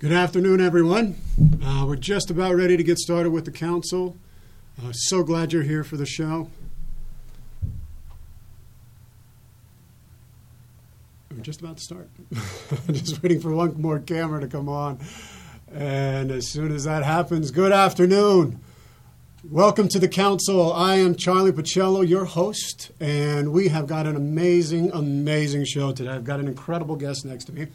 Good afternoon, everyone. Uh, we're just about ready to get started with the council. Uh, so glad you're here for the show. We're just about to start. just waiting for one more camera to come on. And as soon as that happens, good afternoon. Welcome to the council. I am Charlie Pacello, your host, and we have got an amazing, amazing show today. I've got an incredible guest next to me.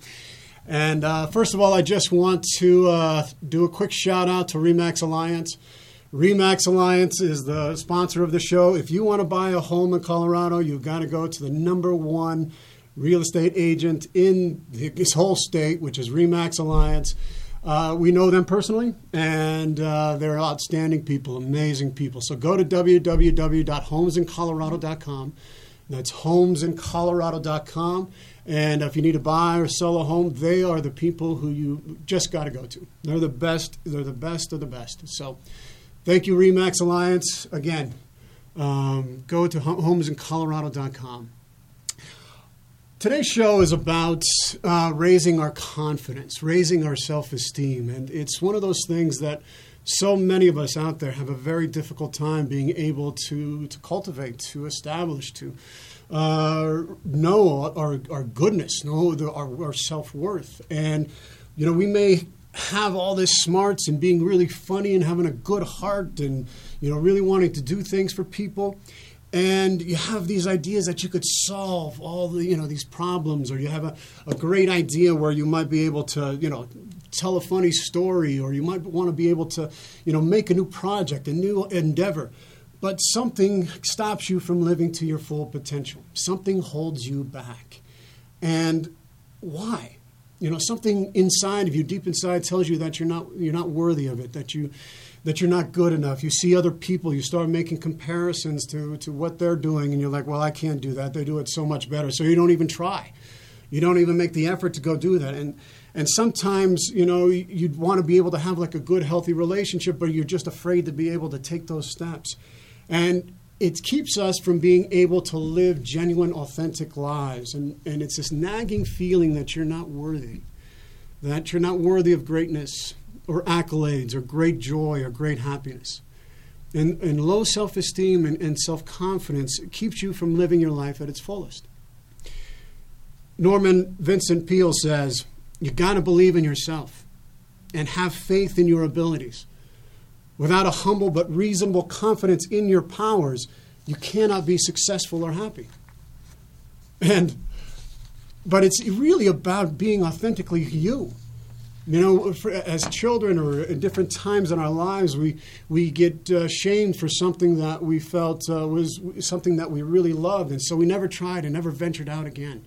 And uh, first of all, I just want to uh, do a quick shout out to Remax Alliance. Remax Alliance is the sponsor of the show. If you want to buy a home in Colorado, you've got to go to the number one real estate agent in this whole state, which is Remax Alliance. Uh, we know them personally, and uh, they're outstanding people, amazing people. So go to www.homesincolorado.com. That's homesincolorado.com and if you need to buy or sell a home, they are the people who you just got to go to. They're the best. They're the best of the best. So, thank you, Remax Alliance. Again, um, go to homesincolorado.com. Today's show is about uh, raising our confidence, raising our self esteem. And it's one of those things that so many of us out there have a very difficult time being able to, to cultivate, to establish, to uh, know our, our goodness, know the, our, our self worth. And, you know, we may have all this smarts and being really funny and having a good heart and, you know, really wanting to do things for people. And you have these ideas that you could solve all the, you know, these problems, or you have a, a great idea where you might be able to, you know, tell a funny story, or you might want to be able to, you know, make a new project, a new endeavor but something stops you from living to your full potential. Something holds you back. And why? You know, something inside of you, deep inside, tells you that you're not you're not worthy of it, that you that you're not good enough. You see other people, you start making comparisons to, to what they're doing, and you're like, well, I can't do that. They do it so much better. So you don't even try. You don't even make the effort to go do that. And and sometimes, you know, you'd want to be able to have like a good, healthy relationship, but you're just afraid to be able to take those steps. And it keeps us from being able to live genuine, authentic lives. And, and it's this nagging feeling that you're not worthy, that you're not worthy of greatness or accolades or great joy or great happiness. And, and low self esteem and, and self confidence keeps you from living your life at its fullest. Norman Vincent Peale says, You got to believe in yourself and have faith in your abilities. Without a humble but reasonable confidence in your powers, you cannot be successful or happy. And but it's really about being authentically you. You know, for, as children or at different times in our lives, we we get uh, shamed for something that we felt uh, was something that we really loved, and so we never tried and never ventured out again.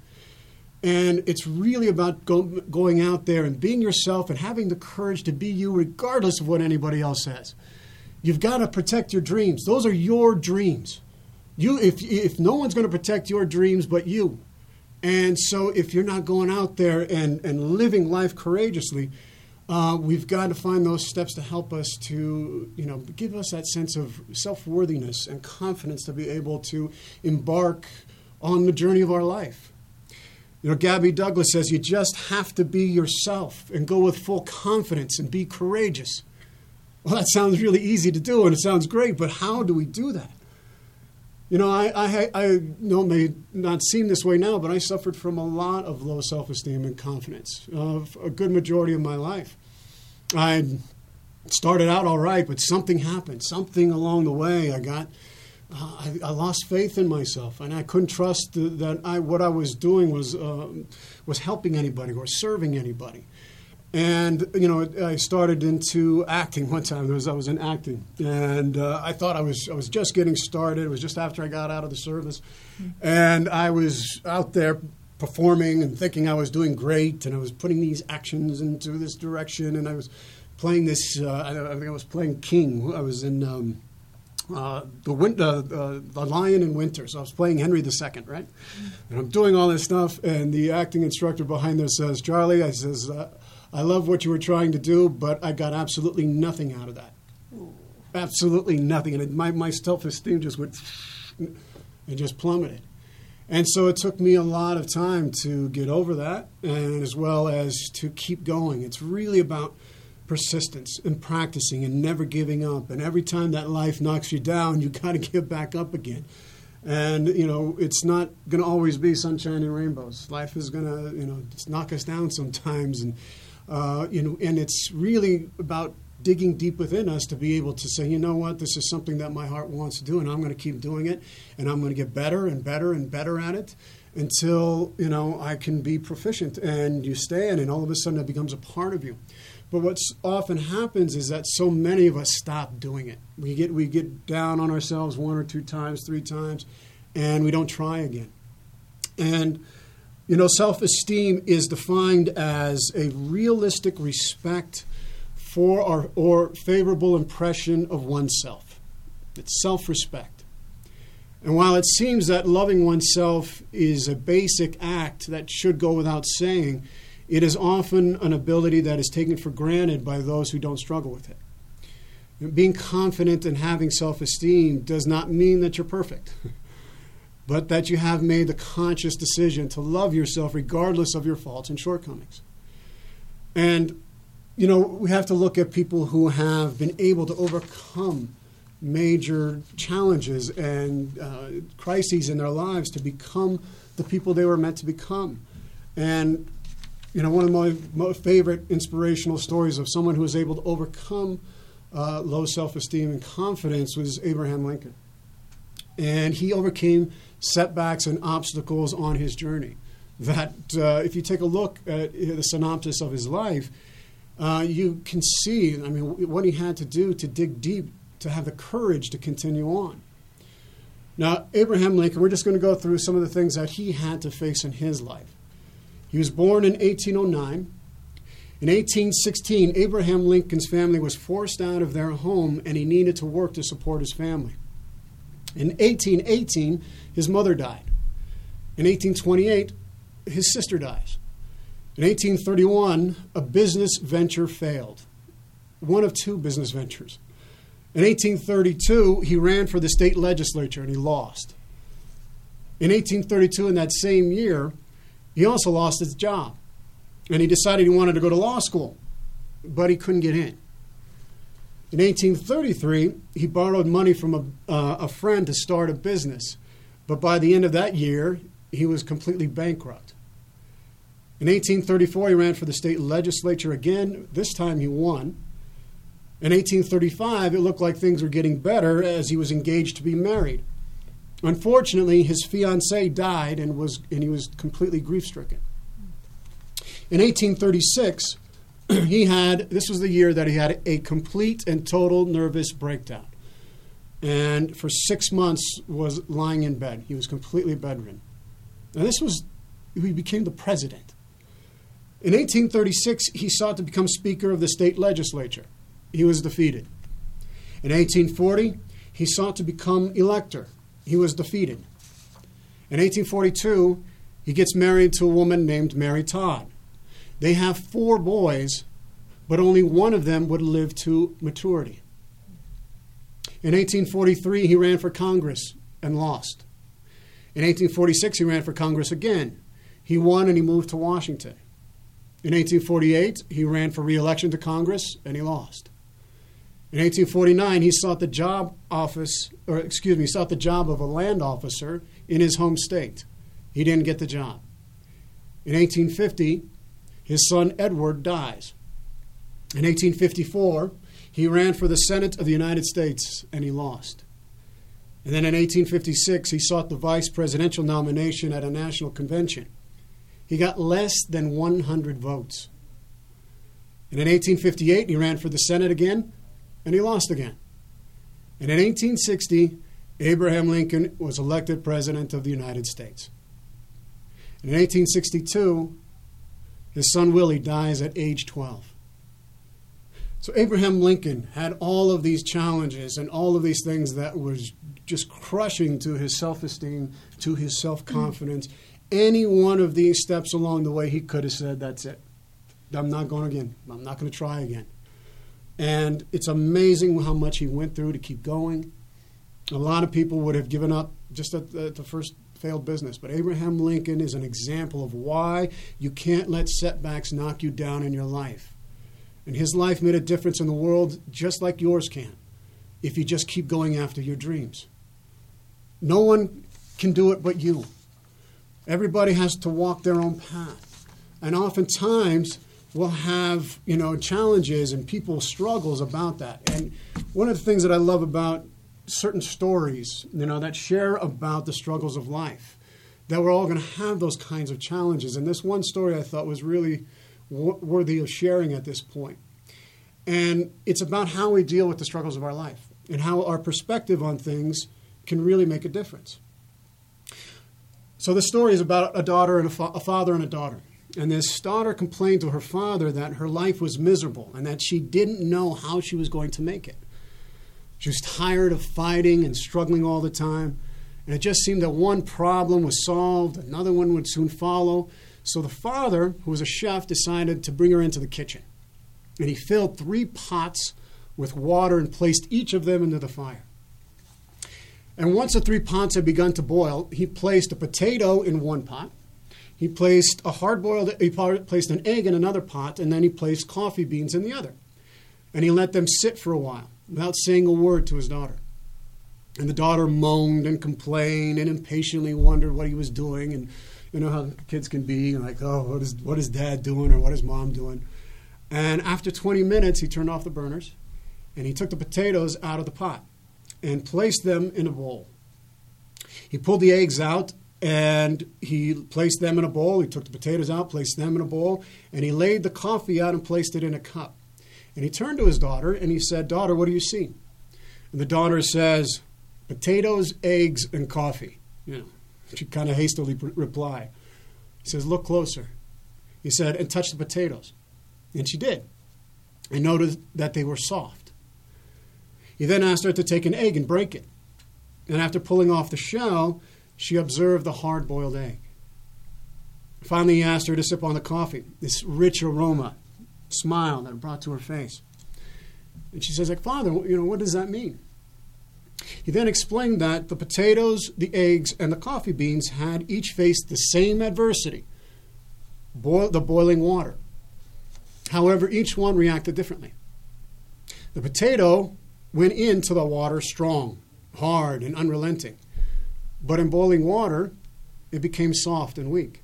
And it's really about go, going out there and being yourself and having the courage to be you, regardless of what anybody else says. You've got to protect your dreams. Those are your dreams. You, if, if no one's going to protect your dreams but you. And so if you're not going out there and, and living life courageously, uh, we've got to find those steps to help us to, you know, give us that sense of self worthiness and confidence to be able to embark on the journey of our life. You know, Gabby Douglas says you just have to be yourself and go with full confidence and be courageous. Well, that sounds really easy to do and it sounds great, but how do we do that? You know, I, I, I know it may not seem this way now, but I suffered from a lot of low self esteem and confidence uh, a good majority of my life. I started out all right, but something happened. Something along the way, I got I, I, lost faith in myself, and I couldn't trust that I, what I was doing was uh, was helping anybody or serving anybody. And you know, I started into acting one time. Was, I was in acting, and uh, I thought I was I was just getting started. It was just after I got out of the service, and I was out there performing and thinking I was doing great, and I was putting these actions into this direction, and I was playing this. Uh, I, I, think I was playing King. I was in. Um, uh, the, win- uh, uh, the Lion in Winter. So I was playing Henry II, right? And I'm doing all this stuff, and the acting instructor behind there says, "Charlie," I says, uh, "I love what you were trying to do, but I got absolutely nothing out of that. Absolutely nothing." And it, my my self esteem just went and just plummeted. And so it took me a lot of time to get over that and as well as to keep going. It's really about persistence and practicing and never giving up. And every time that life knocks you down, you got to get back up again. And you know, it's not going to always be sunshine and rainbows. Life is going to, you know, just knock us down sometimes, and uh, you know, and it's really about digging deep within us to be able to say, you know what, this is something that my heart wants to do, and I'm going to keep doing it, and I'm going to get better and better and better at it until you know I can be proficient. And you stay in, and all of a sudden it becomes a part of you. But what often happens is that so many of us stop doing it. We get we get down on ourselves one or two times, three times, and we don't try again. And you know, self-esteem is defined as a realistic respect for our or favorable impression of oneself. It's self-respect. And while it seems that loving oneself is a basic act that should go without saying, it is often an ability that is taken for granted by those who don't struggle with it. Being confident and having self esteem does not mean that you're perfect, but that you have made the conscious decision to love yourself regardless of your faults and shortcomings. And, you know, we have to look at people who have been able to overcome major challenges and uh, crises in their lives to become the people they were meant to become. And you know, one of my most favorite inspirational stories of someone who was able to overcome uh, low self esteem and confidence was Abraham Lincoln. And he overcame setbacks and obstacles on his journey. That, uh, if you take a look at the synopsis of his life, uh, you can see, I mean, what he had to do to dig deep to have the courage to continue on. Now, Abraham Lincoln, we're just going to go through some of the things that he had to face in his life. He was born in 1809. In 1816, Abraham Lincoln's family was forced out of their home and he needed to work to support his family. In 1818, his mother died. In 1828, his sister dies. In 1831, a business venture failed, one of two business ventures. In 1832, he ran for the state legislature and he lost. In 1832, in that same year, he also lost his job. And he decided he wanted to go to law school, but he couldn't get in. In 1833, he borrowed money from a, uh, a friend to start a business, but by the end of that year, he was completely bankrupt. In 1834, he ran for the state legislature again. This time he won. In 1835, it looked like things were getting better as he was engaged to be married. Unfortunately, his fiancee died and, was, and he was completely grief stricken. In 1836, he had, this was the year that he had a complete and total nervous breakdown. And for six months was lying in bed. He was completely bedridden. Now, this was, he became the president. In 1836, he sought to become Speaker of the state legislature. He was defeated. In 1840, he sought to become elector he was defeated. In 1842, he gets married to a woman named Mary Todd. They have four boys, but only one of them would live to maturity. In 1843, he ran for Congress and lost. In 1846, he ran for Congress again. He won and he moved to Washington. In 1848, he ran for re election to Congress and he lost. In 1849, he sought the job office, or excuse me, sought the job of a land officer in his home state. He didn't get the job. In 1850, his son Edward dies. In 1854, he ran for the Senate of the United States and he lost. And then in 1856, he sought the vice presidential nomination at a national convention. He got less than 100 votes. And in 1858, he ran for the Senate again and he lost again. And in 1860, Abraham Lincoln was elected President of the United States. And in 1862, his son Willie dies at age 12. So Abraham Lincoln had all of these challenges and all of these things that was just crushing to his self-esteem, to his self-confidence. Any one of these steps along the way, he could have said, "That's it. I'm not going again. I'm not going to try again." And it's amazing how much he went through to keep going. A lot of people would have given up just at the, at the first failed business. But Abraham Lincoln is an example of why you can't let setbacks knock you down in your life. And his life made a difference in the world just like yours can if you just keep going after your dreams. No one can do it but you. Everybody has to walk their own path. And oftentimes, we'll have, you know, challenges and people struggles about that. And one of the things that I love about certain stories, you know, that share about the struggles of life, that we're all going to have those kinds of challenges. And this one story I thought was really w- worthy of sharing at this point. And it's about how we deal with the struggles of our life and how our perspective on things can really make a difference. So the story is about a daughter and a, fa- a father and a daughter. And this daughter complained to her father that her life was miserable and that she didn't know how she was going to make it. She was tired of fighting and struggling all the time. And it just seemed that one problem was solved, another one would soon follow. So the father, who was a chef, decided to bring her into the kitchen. And he filled three pots with water and placed each of them into the fire. And once the three pots had begun to boil, he placed a potato in one pot. He placed a hard boiled, he placed an egg in another pot, and then he placed coffee beans in the other. And he let them sit for a while without saying a word to his daughter. And the daughter moaned and complained and impatiently wondered what he was doing. And you know how kids can be like, oh, what is, what is dad doing or what is mom doing? And after 20 minutes, he turned off the burners and he took the potatoes out of the pot and placed them in a bowl. He pulled the eggs out and he placed them in a bowl. He took the potatoes out, placed them in a bowl, and he laid the coffee out and placed it in a cup. And he turned to his daughter and he said, Daughter, what do you see? And the daughter says, Potatoes, eggs, and coffee. You know, she kind of hastily re- reply. He says, Look closer. He said, And touch the potatoes. And she did. And noticed that they were soft. He then asked her to take an egg and break it. And after pulling off the shell, she observed the hard boiled egg. Finally, he asked her to sip on the coffee, this rich aroma smile that brought to her face. And she says, like, Father, you know, what does that mean? He then explained that the potatoes, the eggs, and the coffee beans had each faced the same adversity boil, the boiling water. However, each one reacted differently. The potato went into the water strong, hard, and unrelenting. But in boiling water, it became soft and weak.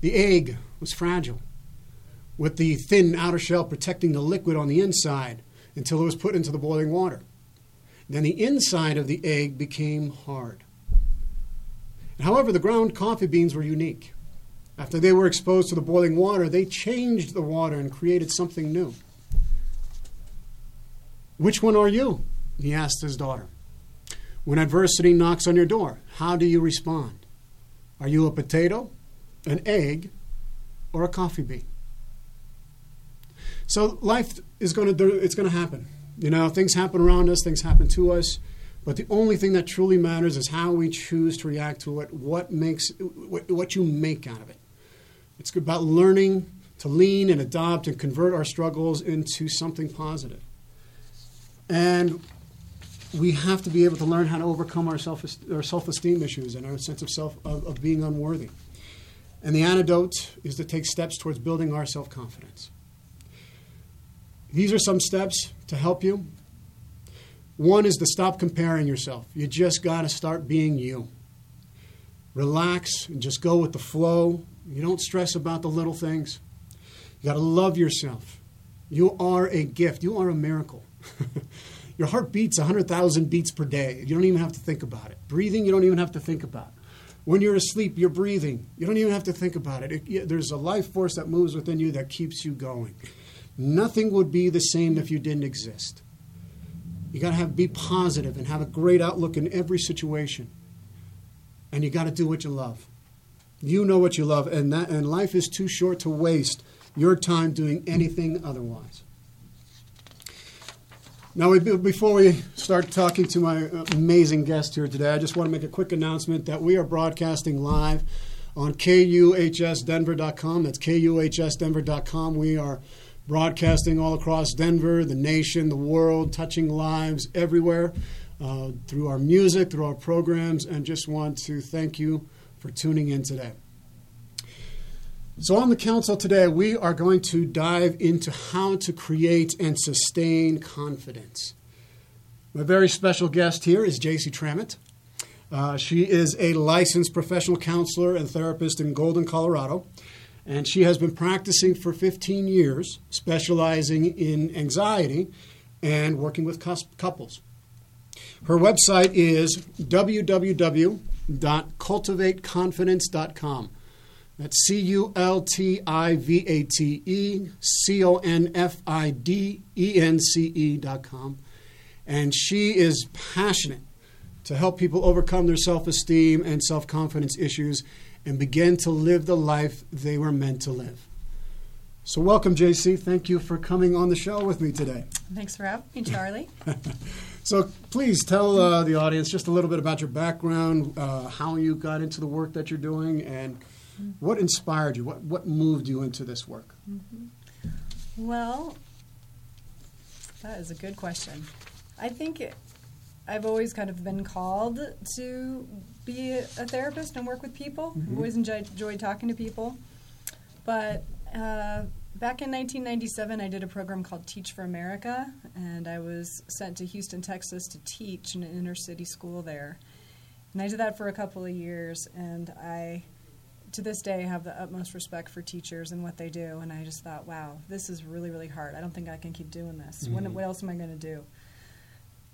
The egg was fragile with the thin outer shell protecting the liquid on the inside until it was put into the boiling water. Then the inside of the egg became hard. However, the ground coffee beans were unique. After they were exposed to the boiling water, they changed the water and created something new. Which one are you? He asked his daughter. When adversity knocks on your door, how do you respond? Are you a potato, an egg, or a coffee bean? So life is going to it's going to happen. You know, things happen around us, things happen to us, but the only thing that truly matters is how we choose to react to it, what makes what you make out of it. It's about learning to lean and adopt and convert our struggles into something positive. And we have to be able to learn how to overcome our self our self-esteem issues and our sense of self of, of being unworthy. And the antidote is to take steps towards building our self-confidence. These are some steps to help you. One is to stop comparing yourself. You just got to start being you. Relax and just go with the flow. You don't stress about the little things. You got to love yourself. You are a gift. You are a miracle. Your heart beats 100,000 beats per day. You don't even have to think about it. Breathing, you don't even have to think about. When you're asleep, you're breathing. You don't even have to think about it. it there's a life force that moves within you that keeps you going. Nothing would be the same if you didn't exist. You got to have be positive and have a great outlook in every situation. And you got to do what you love. You know what you love, and that and life is too short to waste your time doing anything otherwise. Now, before we start talking to my amazing guest here today, I just want to make a quick announcement that we are broadcasting live on kuhsdenver.com. That's kuhsdenver.com. We are broadcasting all across Denver, the nation, the world, touching lives everywhere. uh, through our music, through our programs, and just want to thank you for tuning in today. So, on the council today, we are going to dive into how to create and sustain confidence. My very special guest here is Jacey Tramutt. Uh, she is a licensed professional counselor and therapist in Golden, Colorado, and she has been practicing for 15 years, specializing in anxiety and working with couples. Her website is www.cultivateconfidence.com. That's C U L T I V A T E C O N F I D E N C E dot com. And she is passionate to help people overcome their self esteem and self confidence issues and begin to live the life they were meant to live. So, welcome, Jacey. Thank you for coming on the show with me today. Thanks for having me, Charlie. so, please tell uh, the audience just a little bit about your background, uh, how you got into the work that you're doing, and what inspired you? What, what moved you into this work? Mm-hmm. Well, that is a good question. I think it, I've always kind of been called to be a, therapist and work with people. Mm-hmm. I've always enjoyed, enjoyed, talking to people. But uh, back in 1997, I did a program called Teach for America, and I was sent to Houston, Texas to teach in an inner city school there. And I did that for a couple of years, and I to this day have the utmost respect for teachers and what they do. And I just thought, wow, this is really, really hard. I don't think I can keep doing this. Mm-hmm. What, what else am I going to do?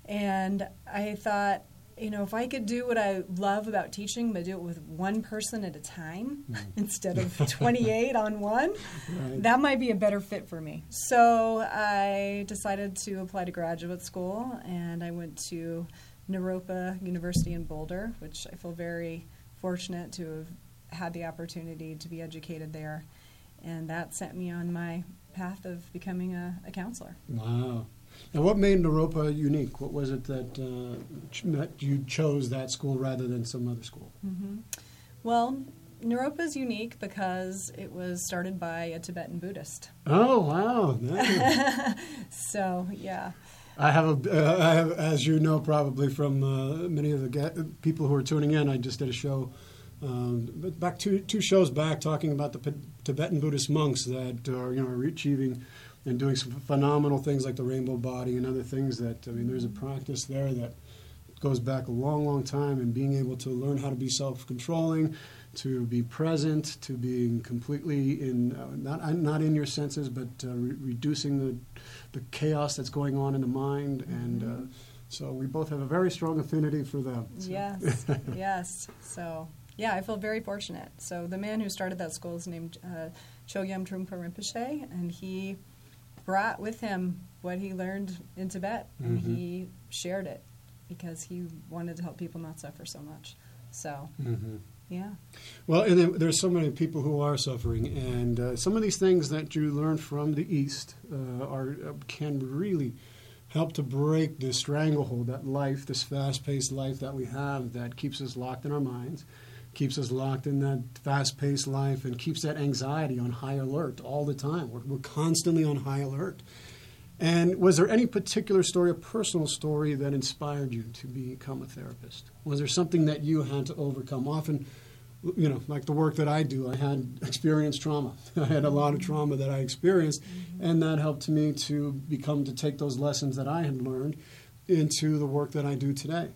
And I thought, you know, if I could do what I love about teaching, but do it with one person at a time mm. instead of 28 on one, right. that might be a better fit for me. So I decided to apply to graduate school, and I went to Naropa University in Boulder, which I feel very fortunate to have had the opportunity to be educated there, and that sent me on my path of becoming a, a counselor. Wow. Now, what made Naropa unique? What was it that, uh, that you chose that school rather than some other school? Mm-hmm. Well, Naropa is unique because it was started by a Tibetan Buddhist. Oh wow! Nice. so yeah. I have, a, uh, I have, as you know, probably from uh, many of the people who are tuning in. I just did a show um, but back two, two shows back, talking about the P- Tibetan Buddhist monks that are you know achieving and doing some phenomenal things like the rainbow body and other things. That I mean, there's a practice there that goes back a long, long time, and being able to learn how to be self-controlling, to be present, to being completely in uh, not uh, not in your senses, but uh, re- reducing the the chaos that's going on in the mind and. Uh, so we both have a very strong affinity for them. So. Yes, yes. So yeah, I feel very fortunate. So the man who started that school is named uh, Chogyam Trungpa Rinpoche, and he brought with him what he learned in Tibet, and mm-hmm. he shared it because he wanted to help people not suffer so much. So, mm-hmm. yeah. Well, and there's so many people who are suffering, and uh, some of these things that you learn from the East uh, are uh, can really help to break this stranglehold, that life, this fast-paced life that we have that keeps us locked in our minds keeps us locked in that fast paced life and keeps that anxiety on high alert all the time. We're, we're, constantly on high alert. And was there any particular story, a personal story, that inspired you to become a therapist? Was there something that you had to overcome? Often, you know, like the work that I do, I had experienced trauma. I had a lot of trauma that I experienced, mm-hmm. and that helped me to become to take those lessons that I had learned into the work that I do today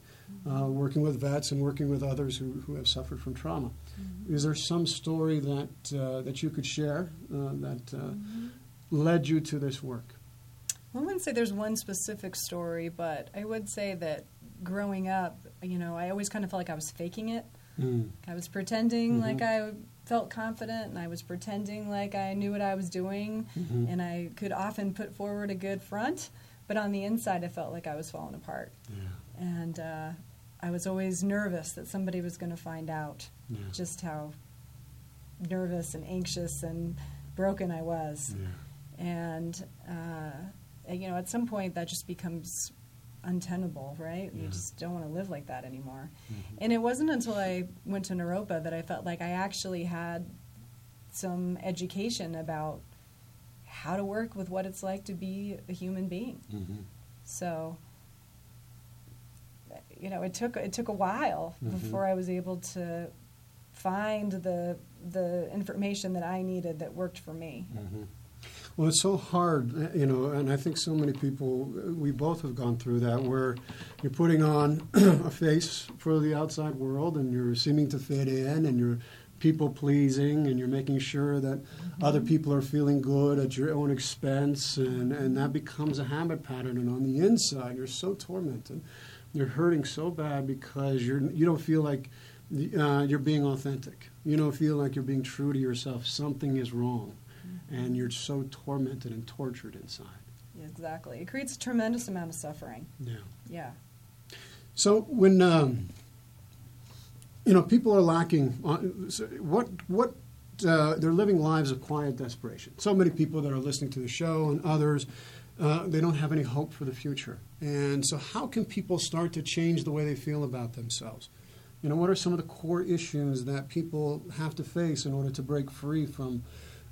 uh, working with vets and working with others who, who have suffered from trauma. Mm-hmm. Is there some story that, uh, that you could share uh, that uh, mm-hmm. led you to this work? Well, I wouldn't say there's one specific story, but I would say that growing up, you know, I always kind of felt like I was faking it. Mm. I was pretending mm-hmm. like I felt confident and I was pretending like I knew what I was doing mm-hmm. and I could often put forward a good front, but on the inside I felt like I was falling apart. Yeah. And uh, I was always nervous that somebody was going to find out yeah. just how nervous and anxious and broken I was. Yeah. And, uh, you know, at some point that just becomes untenable, right? Yeah. You just don't want to live like that anymore. Mm-hmm. And it wasn't until I went to Naropa that I felt like I actually had some education about how to work with what it's like to be a human being. Mm-hmm. So you know, it took it took a while Mhm. before I was able to find the the information that I needed that worked for me. Well, it's so hard, you know, and I think so many people, we both have gone through that, where you're putting on a face for the outside world and you're seeming to fit in and you're people pleasing and you're making sure that other people are feeling good at your own expense and, and that becomes a habit pattern and on the inside you're so tormented you're hurting so bad because you're you don't feel like uh, you're being authentic you don't feel like you're being true to yourself something is wrong and you're so tormented and tortured inside Yeah, exactly. It creates a tremendous amount of suffering. yeah Yeah. So when um, you know people are lacking, uh, so what what uh, they're living lives of quiet desperation. So many people that are listening to the show and others, uh, they don't have any hope for the future. And so, how can people start to change the way they feel about themselves? You know, what are some of the core issues that people have to face in order to break free from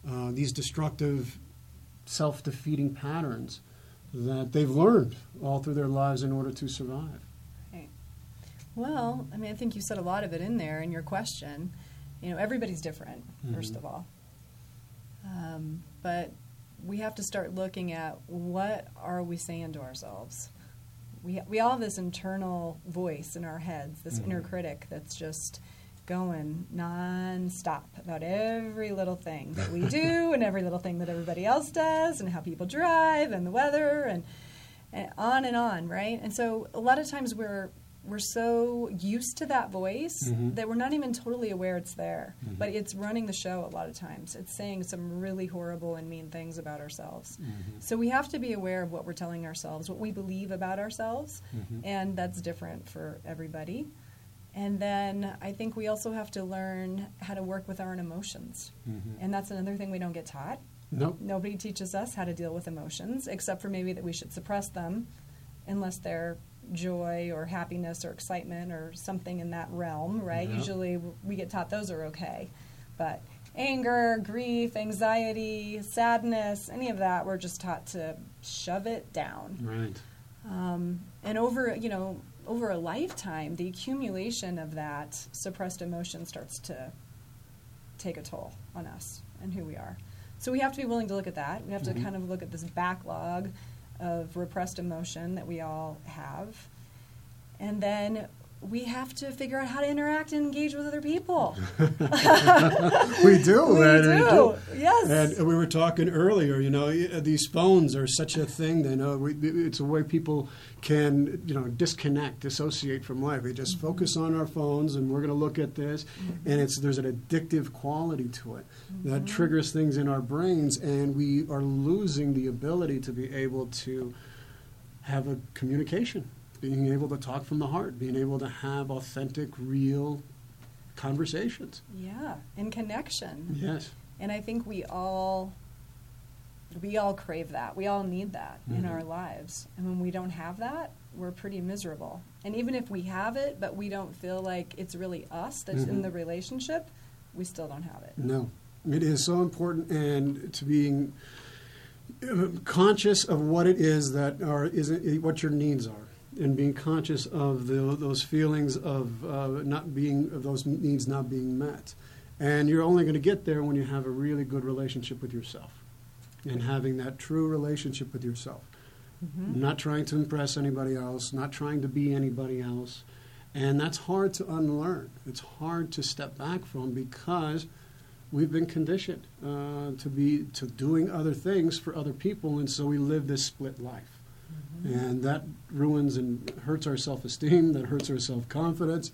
uh, these destructive, self-defeating patterns that they've learned all through their lives in order to survive? Right. Well, I mean, I think you said a lot of it in there in your question. You know, everybody's different, first Mhm. of all. Um, but we have to start looking at what are we saying to ourselves. We, we all have this internal voice in our heads, this inner Mhm. critic that's just going nonstop about every little thing that we do and every little thing that everybody else does and how people drive and the weather and, and on and on, right? And so a lot of times we're we're so used to that voice Mhm. that we're not even totally aware it's there. Mhm. But it's running the show a lot of times. It's saying some really horrible and mean things about ourselves. So we have to be aware of what we're telling ourselves, what we believe about ourselves, Mhm. and that's different for everybody. And then I think we also have to learn how to work with our own emotions. Mhm. And that's another thing we don't get taught. Nope. Nobody teaches us how to deal with emotions, except for maybe that we should suppress them unless they're joy or happiness or excitement or something in that realm, right? Yeah. Usually we get taught those are okay. But anger, grief, anxiety, sadness, any of that, we're just taught to shove it down. Right. Um, and over, you know, over a lifetime, the accumulation of that suppressed emotion starts to take a toll on us and who we are. So we have to be willing to look at that. We have to kind of look at this backlog of repressed emotion that we all have. And then we have to figure out how to interact and engage with other people. we do. We and do, yes. And we were talking earlier. You know, these phones are such a thing. They know we, it's a way people can, you know, disconnect, dissociate from life. We just Mm-hmm. focus on our phones, and we're going to look at this, and it's there's an addictive quality to it Mm-hmm. that triggers things in our brains, and we are losing the ability to be able to have a communication, being able to talk from the heart, being able to have authentic, real conversations. yeah, and connection. Yes. And I think we all we all crave that. We all need that in Mhm. our lives. And when we don't have that, we're pretty miserable. And even if we have it, but we don't feel like it's really us that's in Mhm. the relationship, we still don't have it. No, it is so important, and to being uh, conscious of what it is that are is it, what your needs are, and being conscious of the, those feelings of uh, not being of those needs not being met, and you're only going to get there when you have a really good relationship with yourself, and having that true relationship with yourself. Mm-hmm. Not trying to impress anybody else, not trying to be anybody else. And that's hard to unlearn. It's hard to step back from because we've been conditioned uh, to be to doing other things for other people, and so we live this split life, and that ruins and hurts our self-esteem. That hurts our self-confidence,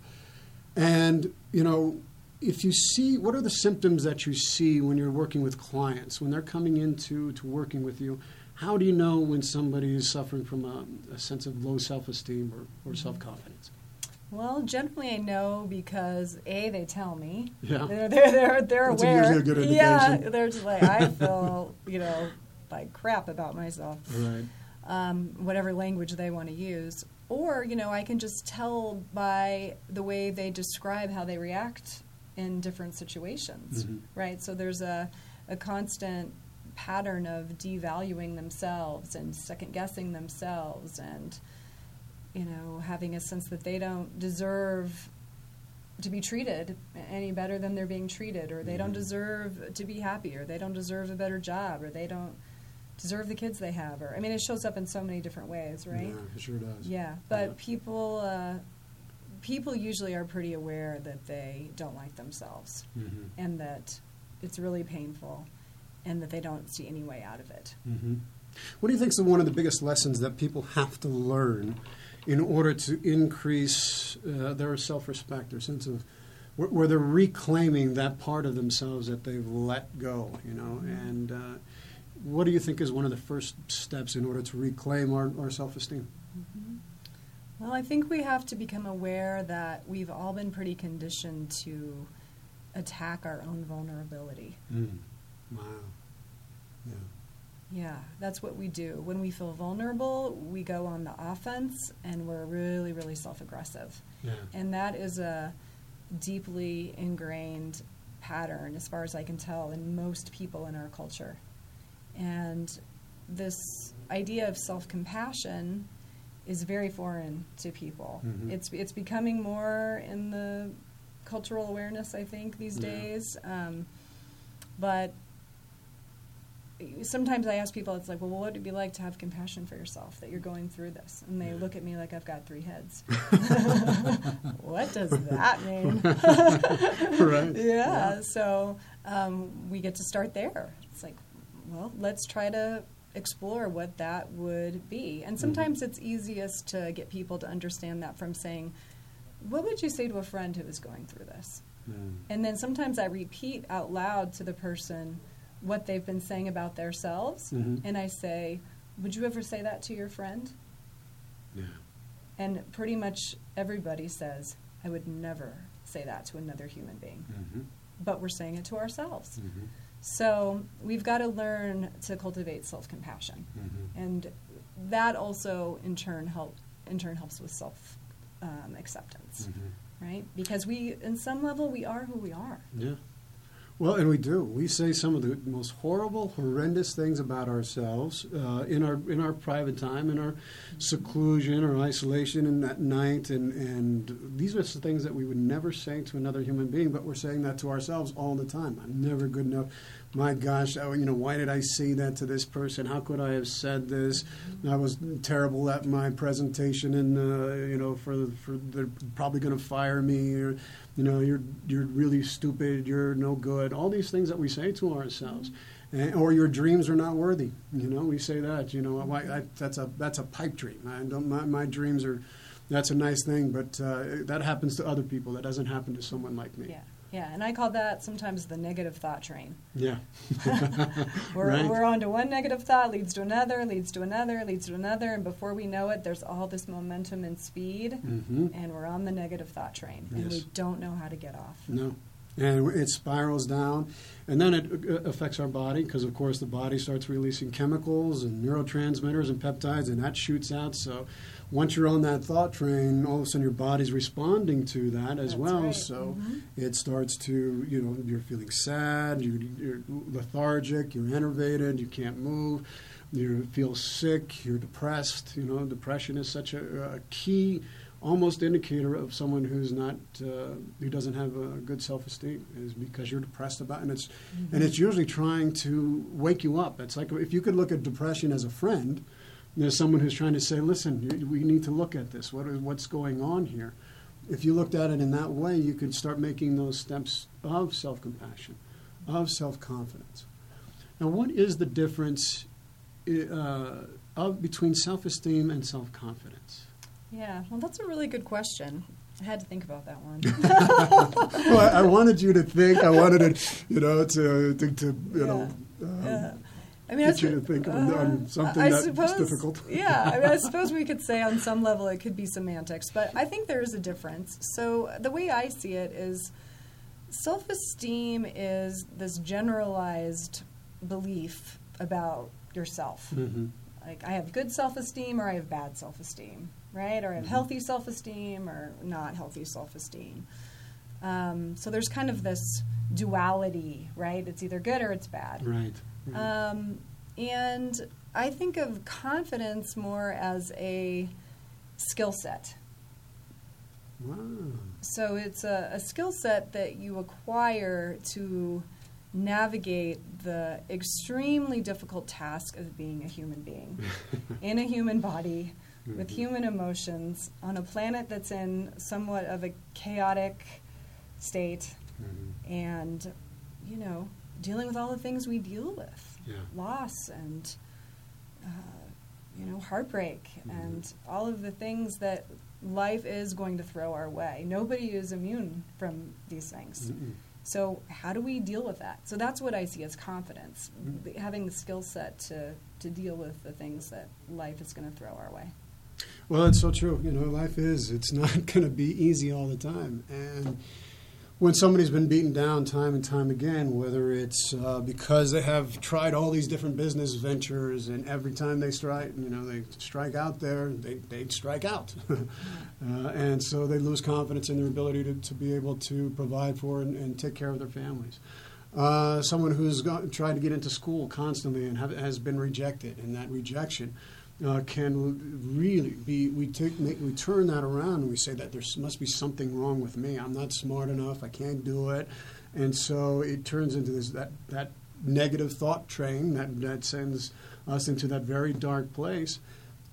and you know. If you see, what are the symptoms that you see when you're working with clients, when they're coming into to working with you? How do you know when somebody is suffering from a, a sense of low self-esteem or, or mm-hmm. self-confidence? Well, generally I know because A, they tell me. Yeah. They're they're they're, they're That's aware. usually a good Yeah. They're just like I feel, you know, like crap about myself. Right. Um, whatever language they want to use. Or, you know, I can just tell by the way they describe how they react in different situations, Mhm. right? So there's a, a constant pattern of devaluing themselves and second guessing themselves and you know, having a sense that they don't deserve to be treated any better than they're being treated, or they don't Mhm. deserve to be happy, or they don't deserve a better job, or they don't deserve the kids they have, or I mean, it shows up in so many different ways, right? Yeah, it sure does. Yeah, but Yeah. people uh, people usually are pretty aware that they don't like themselves Mhm. and that it's really painful and that they don't see any way out of it. hmm What do you think is one of the biggest lessons that people have to learn in order to increase uh, their self-respect, their sense of where, where they're reclaiming that part of themselves that they've let go? You know, and uh, what do you think is one of the first steps in order to reclaim our, our self-esteem? Mm-hmm. Well, I think we have to become aware that we've all been pretty conditioned to attack our own vulnerability. Mm. Wow. Yeah. Yeah, that's what we do. When we feel vulnerable, we go on the offense and we're really, really self aggressive. Yeah. And that is a deeply ingrained pattern, as far as I can tell, in most people in our culture. And this idea of self compassion is very foreign to people. Mhm. It's, it's becoming more in the cultural awareness, I think, these Yeah. days. Um, but sometimes I ask people, it's like, well, what would it be like to have compassion for yourself that you're going through this? And they Yeah. look at me like I've got three heads. what does that mean? Right. Yeah, so um, we get to start there. It's like, well, let's try to explore what that would be. And sometimes it's easiest to get people to understand that from saying, what would you say to a friend who is going through this? Mm. And then sometimes I repeat out loud to the person what they've been saying about themselves. Mhm. And I say, Would you ever say that to your friend? Yeah. And pretty much everybody says, I would never say that to another human being. Mhm. But we're saying it to ourselves. So we've got to learn to cultivate self compassion. Mhm. And that also in turn help in turn helps with self um, acceptance. Mhm. Right? Because we in some level we are who we are. Yeah. Well, and we do. We say some of the most horrible, horrendous things about ourselves uh, in our in our private time, in our seclusion or isolation, and at night, and and these are the things that we would never say to another human being, but we're saying that to ourselves all the time. I'm never good enough. My gosh, oh, you know, why did I say that to this person? How could I have said this? I was terrible at my presentation, and uh, you know, for for they're probably going to fire me. Or, you know, you're you're really stupid. You're no good. All these things that we say to ourselves, and, or your dreams are not worthy. You know, we say that. You know, why, I, that's a that's a pipe dream. I don't. My, my dreams are. That's a nice thing, but uh, that happens to other people. That doesn't happen to someone like me. Yeah. Yeah, and I call that sometimes the negative thought train. Yeah. We're, Right. we're on to one negative thought, leads to another, leads to another, leads to another, and before we know it, there's all this momentum and speed, hmm and we're on the negative thought train, and Yes. we don't know how to get off. No. And it spirals down, and then it uh, affects our body because, of course, the body starts releasing chemicals and neurotransmitters and peptides, and that shoots out. So, once you're on that thought train, all of a sudden your body's responding to that as That's well. right. So, Mhm. it starts to, you know, you're feeling sad, you, you're lethargic, you're enervated, you can't move, you feel sick, you're depressed. You know, depression is such a, a key almost indicator of someone who's not uh, who doesn't have a good self-esteem is because you're depressed about and it's and it's usually trying to wake you up it's like if you could look at depression as a friend there's someone who's trying to say listen we need to look at this what is what's going on here if you looked at it in that way you could start making those steps of self-compassion of self-confidence now what is the difference uh, of between self-esteem and self-confidence Yeah, well, that's a really good question. I had to think about that one. well, I, I wanted you to think. I wanted it, you know, to to, to you know. Um, Yeah. I mean, get I you su- to think on- on something I that's suppose, difficult. yeah, I, mean, I suppose we could say on some level it could be semantics, but I think there is a difference. So the way I see it is, self-esteem is this generalized belief about yourself. mhm. Like I have good self-esteem or I have bad self-esteem, right? Or I have Mhm. healthy self-esteem or not healthy self-esteem. Um, so there's kind of this duality, right? It's either good or it's bad. Right. Right. Um, and I think of confidence more as a skill set. Wow. So it's a, a skill set that you acquire to navigate the extremely difficult task of being a human being in a human body with Mhm. human emotions on a planet that's in somewhat of a chaotic state Mhm. and you know dealing with all the things we deal with Yeah. loss and uh, you know heartbreak Mhm. and all of the things that life is going to throw our way nobody is immune from these things Mm-mm. so how do we deal with that so that's what i see as confidence Mhm. having the skill set to to deal with the things that life is going to throw our way Well, it's so true. You know, life is, it's not going to be easy all the time. And when somebody's been beaten down time and time again, whether it's uh, because they have tried all these different business ventures and every time they strike, you know, they strike out there, they, they strike out. uh, and so they lose confidence in their ability to, to be able to provide for and, and take care of their families. Uh, someone who's got, tried to get into school constantly and have, has been rejected, and that rejection uh, can really be. We take, make, we turn that around and we say that there must be something wrong with me. I'm not smart enough. I can't do it, and so it turns into this that that negative thought train that that sends us into that very dark place.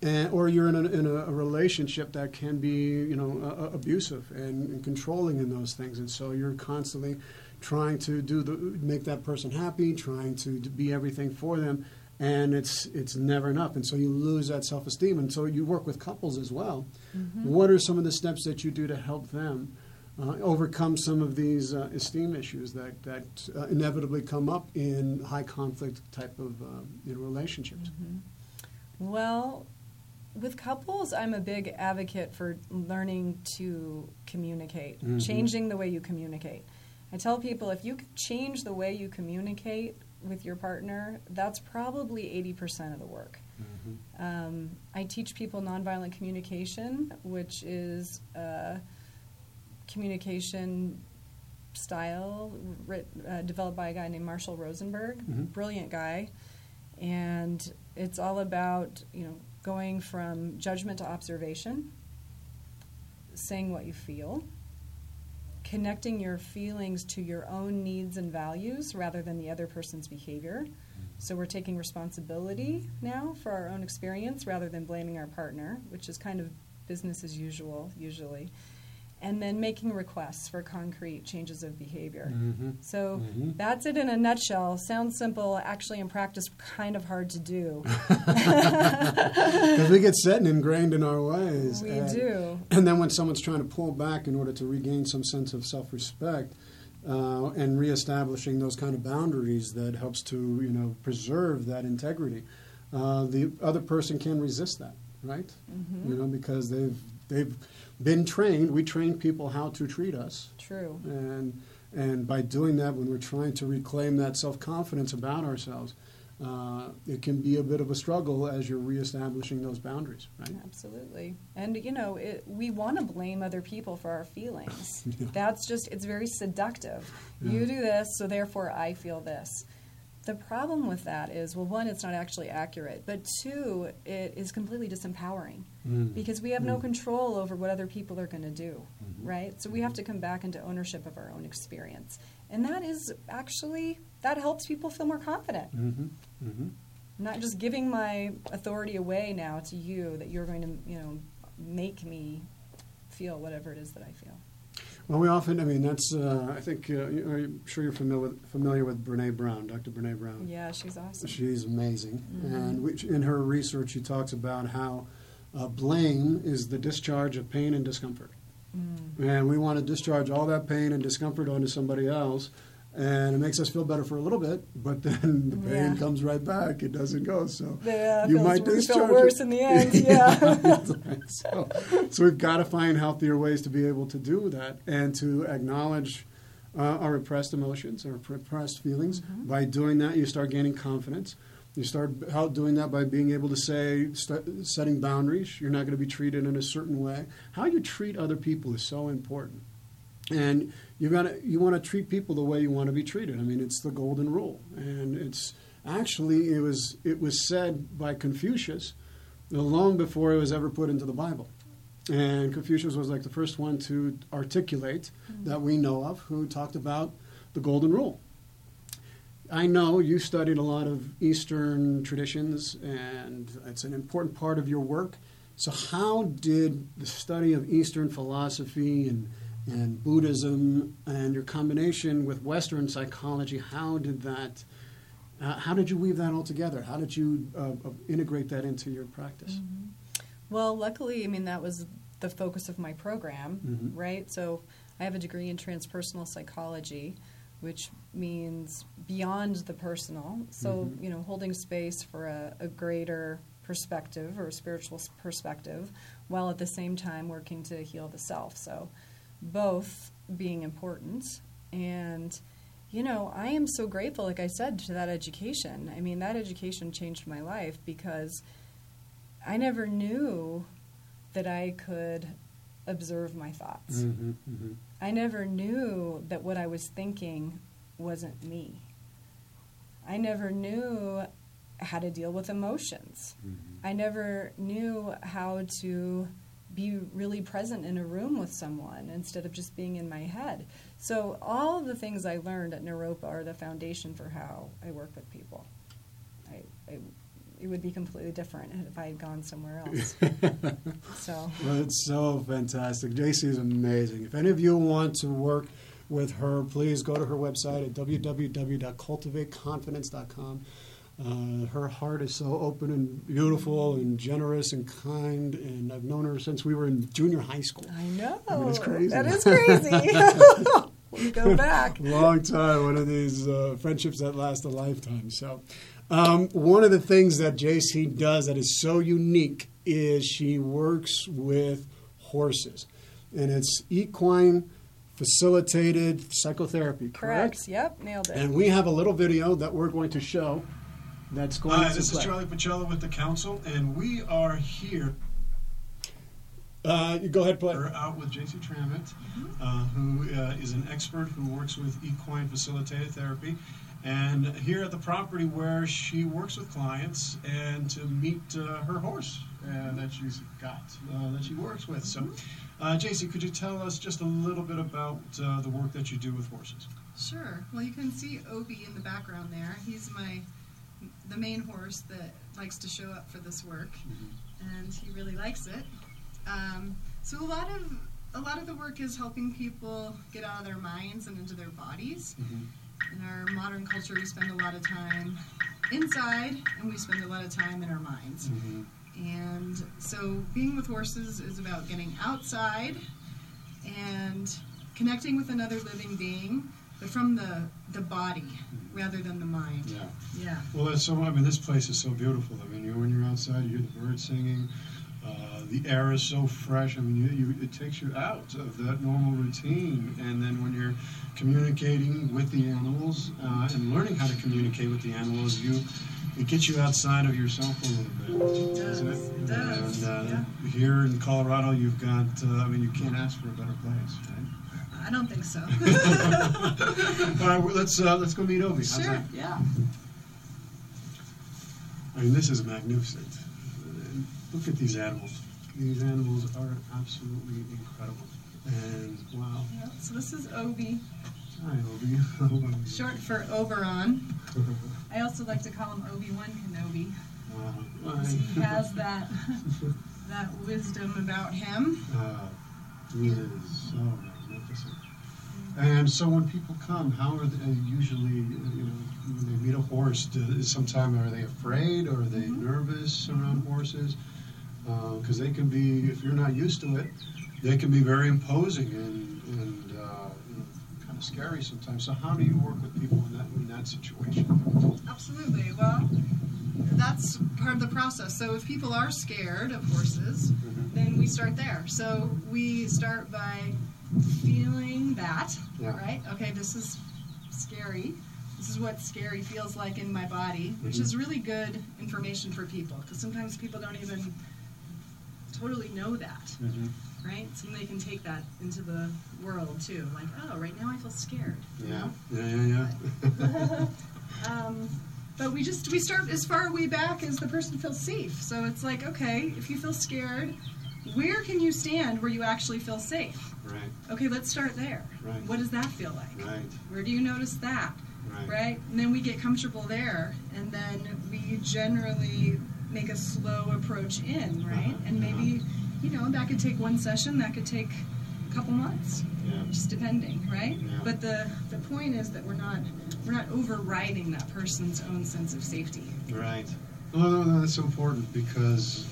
And, or you're in, a, in a, relationship that can be, you know, uh, abusive and, and controlling in those things, and so you're constantly trying to do the make that person happy, trying to be everything for them, and it's it's never enough, and so you lose that self esteem. And so you work with couples as well. What are some of the steps that you do to help them uh, overcome some of these uh, esteem issues that that uh, inevitably come up in high conflict type of uh, you know, relationships? Well, with couples, I'm a big advocate for learning to communicate, Mhm. changing the way you communicate. I tell people if you can change the way you communicate with your partner, that's probably 80% of the work. Um, I teach people nonviolent communication, which is a communication style writ, uh, developed by a guy named Marshall Rosenberg, Mhm. brilliant guy, and it's all about you know going from judgment to observation, saying what you feel, connecting your feelings to your own needs and values rather than the other person's behavior. So we're taking responsibility now for our own experience rather than blaming our partner, which is kind of business as usual usually. And then making requests for concrete changes of behavior. Mhm. So Mhm. that's it in a nutshell. Sounds simple, actually in practice kind of hard to do. Because we get set and ingrained in our ways. we and- do. And then when someone's trying to pull back in order to regain some sense of self-respect uh, and reestablishing those kind of boundaries that helps to you know preserve that integrity, uh, the other person can resist that, right? Mhm. You know because they've they've been trained. We train people how to treat us, True. and and by doing that, when we're trying to reclaim that self-confidence about ourselves. Uh, it can be a bit of a struggle as you're reestablishing those boundaries, right? Absolutely. And, you know, it, we want to blame other people for our feelings. Yeah. That's just, it's very seductive. Yeah. You do this, so therefore I feel this. The problem with that is, well, one, it's not actually accurate, but two, it is completely disempowering Mm. because we have no Mm. control over what other people are going to do, Mhm. right? So we have to come back into ownership of our own experience. And that is actually, that helps people feel more confident. Mhm. Mhm. not just giving my authority away now to you that you're going to you know make me feel whatever it is that I feel. Well, we often, I mean, that's, uh, I think, uh, you- I'm sure you're familiar with, familiar with Brene Brown, Dr. Brene Brown. Yeah, she's awesome. She's amazing. Mhm. And which, in her research, she talks about how uh, blame is the discharge of pain and discomfort. Mm. And we want to discharge all that pain and discomfort onto somebody else. And it makes us feel better for a little bit, but then the pain Yeah. comes right back. It doesn't go. So Yeah, you might we feel discharge worse it. in the end, yeah. so, so we've got to find healthier ways to be able to do that and to acknowledge uh, our repressed emotions, our repressed feelings. Mhm. By doing that, you start gaining confidence. You start how doing that by being able to say, st- setting boundaries. You're not going to be treated in a certain way. How you treat other people is so important, and you got to you want to treat people the way you want to be treated. I mean, it's the golden rule, and it's actually it was it was said by Confucius long before it was ever put into the Bible. And Confucius was like the first one to articulate mm. that we know of who talked about the golden rule. I know you studied a lot of Eastern traditions, and it's an important part of your work. So, how did the study of Eastern philosophy and, and Buddhism and your combination with Western psychology, how did that, uh, how did you weave that all together? How did you uh, uh, integrate that into your practice? Well, luckily, I mean, that was the focus of my program, Mhm. right? So I have a degree in transpersonal psychology, which means beyond the personal. So, Mhm. you know, holding space for a, a greater perspective or spiritual perspective, while at the same time working to heal the self. So, both being important. And, you know, I am so grateful, like I said, to that education. I mean, that education changed my life because I never knew that I could observe my thoughts. Mm-hmm, mm-hmm. I never knew that what I was thinking wasn't me. I never knew how to deal with emotions. I never knew how to be really present in a room with someone instead of just being in my head. So, all of the things I learned at Naropa are the foundation for how I work with people. I, I, it would be completely different if I had gone somewhere else. so, Well, it's so fantastic. Jacey is amazing. If any of you want to work with her, please go to her website at www.cultivateconfidence.com. Uh, her heart is so open and beautiful and generous and kind, and I've known her since we were in junior high school. I know. I mean, it's crazy. That is crazy. we go back. Long time, one of these uh, friendships that last a lifetime. So, um, one of the things that Jacey does that is so unique is she works with horses, and it's equine facilitated psychotherapy. Correct. Correct. Yep, nailed it. And we have a little video that we're going to show. That's going Hi, to this play. is Charlie Pacello with the council, and we are here. Uh, go ahead, play. We're out with Jacey Tramutt, uh, who uh, is an expert who works with equine facilitated therapy, and here at the property where she works with clients and to meet uh, her horse uh, that she's got uh, that she works with. So, uh, JC, could you tell us just a little bit about uh, the work that you do with horses? Sure. Well, you can see Obi in the background there. He's my the main horse that likes to show up for this work, mm-hmm. and he really likes it. Um, so a lot of a lot of the work is helping people get out of their minds and into their bodies. Mm-hmm. In our modern culture, we spend a lot of time inside, and we spend a lot of time in our minds. Mm-hmm. And so, being with horses is about getting outside and connecting with another living being, but from the the body rather than the mind. Yeah. Yeah. Well, it's so. I mean, this place is so beautiful. I mean, you, when you're outside, you hear the birds singing. Uh, the air is so fresh. I mean, you, you, it takes you out of that normal routine. And then when you're communicating with the animals uh, and learning how to communicate with the animals, you it gets you outside of yourself a little bit. It doesn't does. It does, And uh, yeah. here in Colorado, you've got. Uh, I mean, you can't ask for a better place. Right? I don't think so. All right, well, let's uh, let's go meet Obi. How's sure. that? Yeah. I mean, this is magnificent. Look at these animals. These animals are absolutely incredible. And wow. Yeah, So this is Obi, Hi, Obi. short for Oberon. I also like to call him Obi Wan Kenobi. wow. He has that that wisdom about him. Uh, he is so. And so when people come, how are they usually, you know, when they meet a horse, do, sometime are they afraid or are they nervous around horses? Because they can be, if you're not used to it, they can be very imposing and, and uh, you know, kind of scary sometimes. So how do you work with people in that, in that situation? Absolutely. Well, that's part of the process. So if people are scared of horses, Mhm. then we start there. So we start by feeling that, Yeah. right? Okay, this is scary. This is what scary feels like in my body, which Mhm. is really good information for people because sometimes people don't even totally know that, Mhm. right? So they can take that into the world too. Like, oh, right now I feel scared. Yeah, yeah, yeah, yeah. Um, but we just we start as far way back as the person feels safe. So it's like, okay, if you feel scared, where can you stand where you actually feel safe? Right. Okay, let's start there. Right. What does that feel like? Right. Where do you notice that? Right. Right? And then we get comfortable there, and then we generally make a slow approach in, right? Uh-huh, And maybe, you know, that could take one session, that could take a couple months, Yeah. just depending, right? Yeah. But the the point is that we're not we're not overriding that person's own sense of safety. Right. No, no, no, that's important because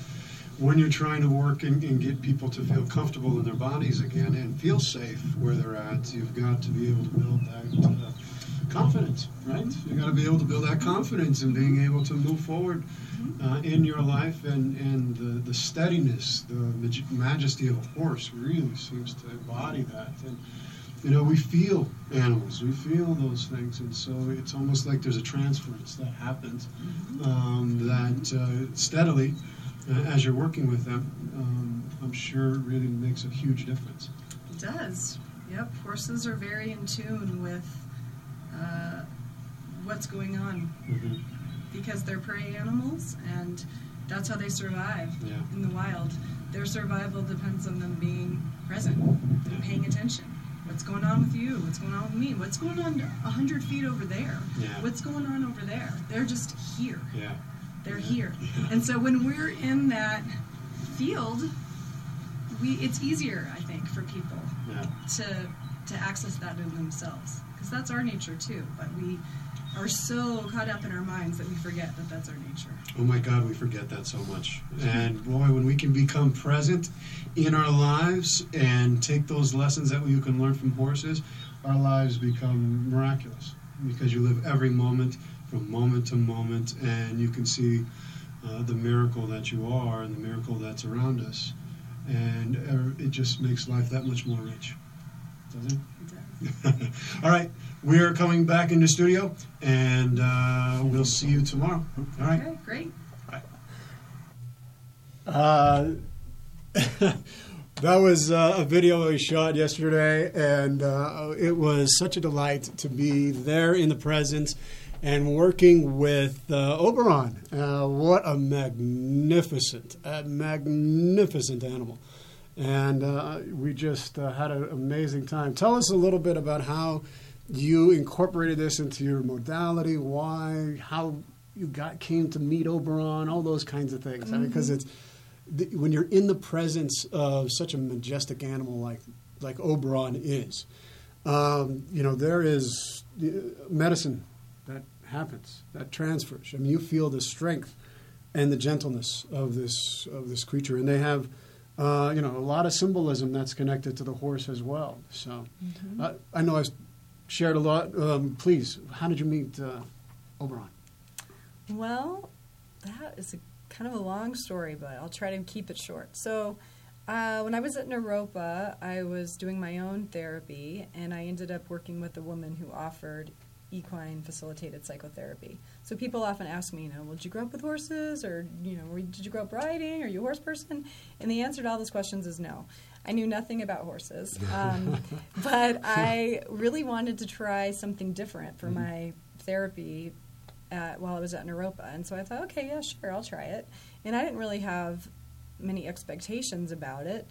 when you're trying to work and, and get people to feel comfortable in their bodies again and feel safe where they're at, you've got to be able to build that uh, confidence, right? You've got to be able to build that confidence in being able to move forward uh, in your life and, and the, the steadiness, the maj- majesty of a horse really seems to embody that. And, you know, we feel animals, we feel those things, and so it's almost like there's a transference that happens um, that uh, steadily, as you're working with them, um, I'm sure it really makes a huge difference. It does. Yep. Horses are very in tune with uh, what's going on Mm-hmm. because they're prey animals and that's how they survive Yeah. in the wild. Their survival depends on them being present and paying attention. What's going on with you? What's going on with me? What's going on a hundred feet over there? Yeah. What's going on over there? They're just here. Yeah. They're here. And so when we're in that field, we it's easier, I think, for people Yeah. to to access that in themselves because that's our nature too. But we are so caught up in our minds that we forget that that's our nature. Oh my God, we forget that so much. And boy, when we can become present in our lives and take those lessons that you can learn from horses, our lives become miraculous because you live every moment from moment to moment and you can see uh, the miracle that you are and the miracle that's around us. And uh, it just makes life that much more rich. Doesn't it? All right, we're coming back into studio, and uh, we'll see you tomorrow. All right. Okay, great. Uh, that was uh, a video we shot yesterday, and uh, it was such a delight to be there in the presence and working with uh, Oberon. Uh, what a magnificent, a magnificent animal. And uh, we just uh, had an amazing time. Tell us a little bit about how you incorporated this into your modality, why, how you got came to meet Oberon, all those kinds of things. I mean, because it's th- when you're in the presence of such a majestic animal like like Oberon is, um, you know there is uh, medicine happens that transfers. I mean, you feel the strength and the gentleness of this of this creature, and they have. Uh, you know, a lot of symbolism that's connected to the horse as well. So, uh, I know I've shared a lot. Um, please, how did you meet uh, Oberon? Well, that is a kind of a long story, but I'll try to keep it short. So, uh, when I was at Naropa, I was doing my own therapy, and I ended up working with a woman who offered equine facilitated psychotherapy. So people often ask me, you know, well, did you grow up with horses, or you know, did you grow up riding? Are you a horse person? And the answer to all those questions is no. I knew nothing about horses, um, but I really wanted to try something different for my therapy at, while I was at Naropa. And so I thought, okay, yeah, sure, I'll try it. And I didn't really have many expectations about it.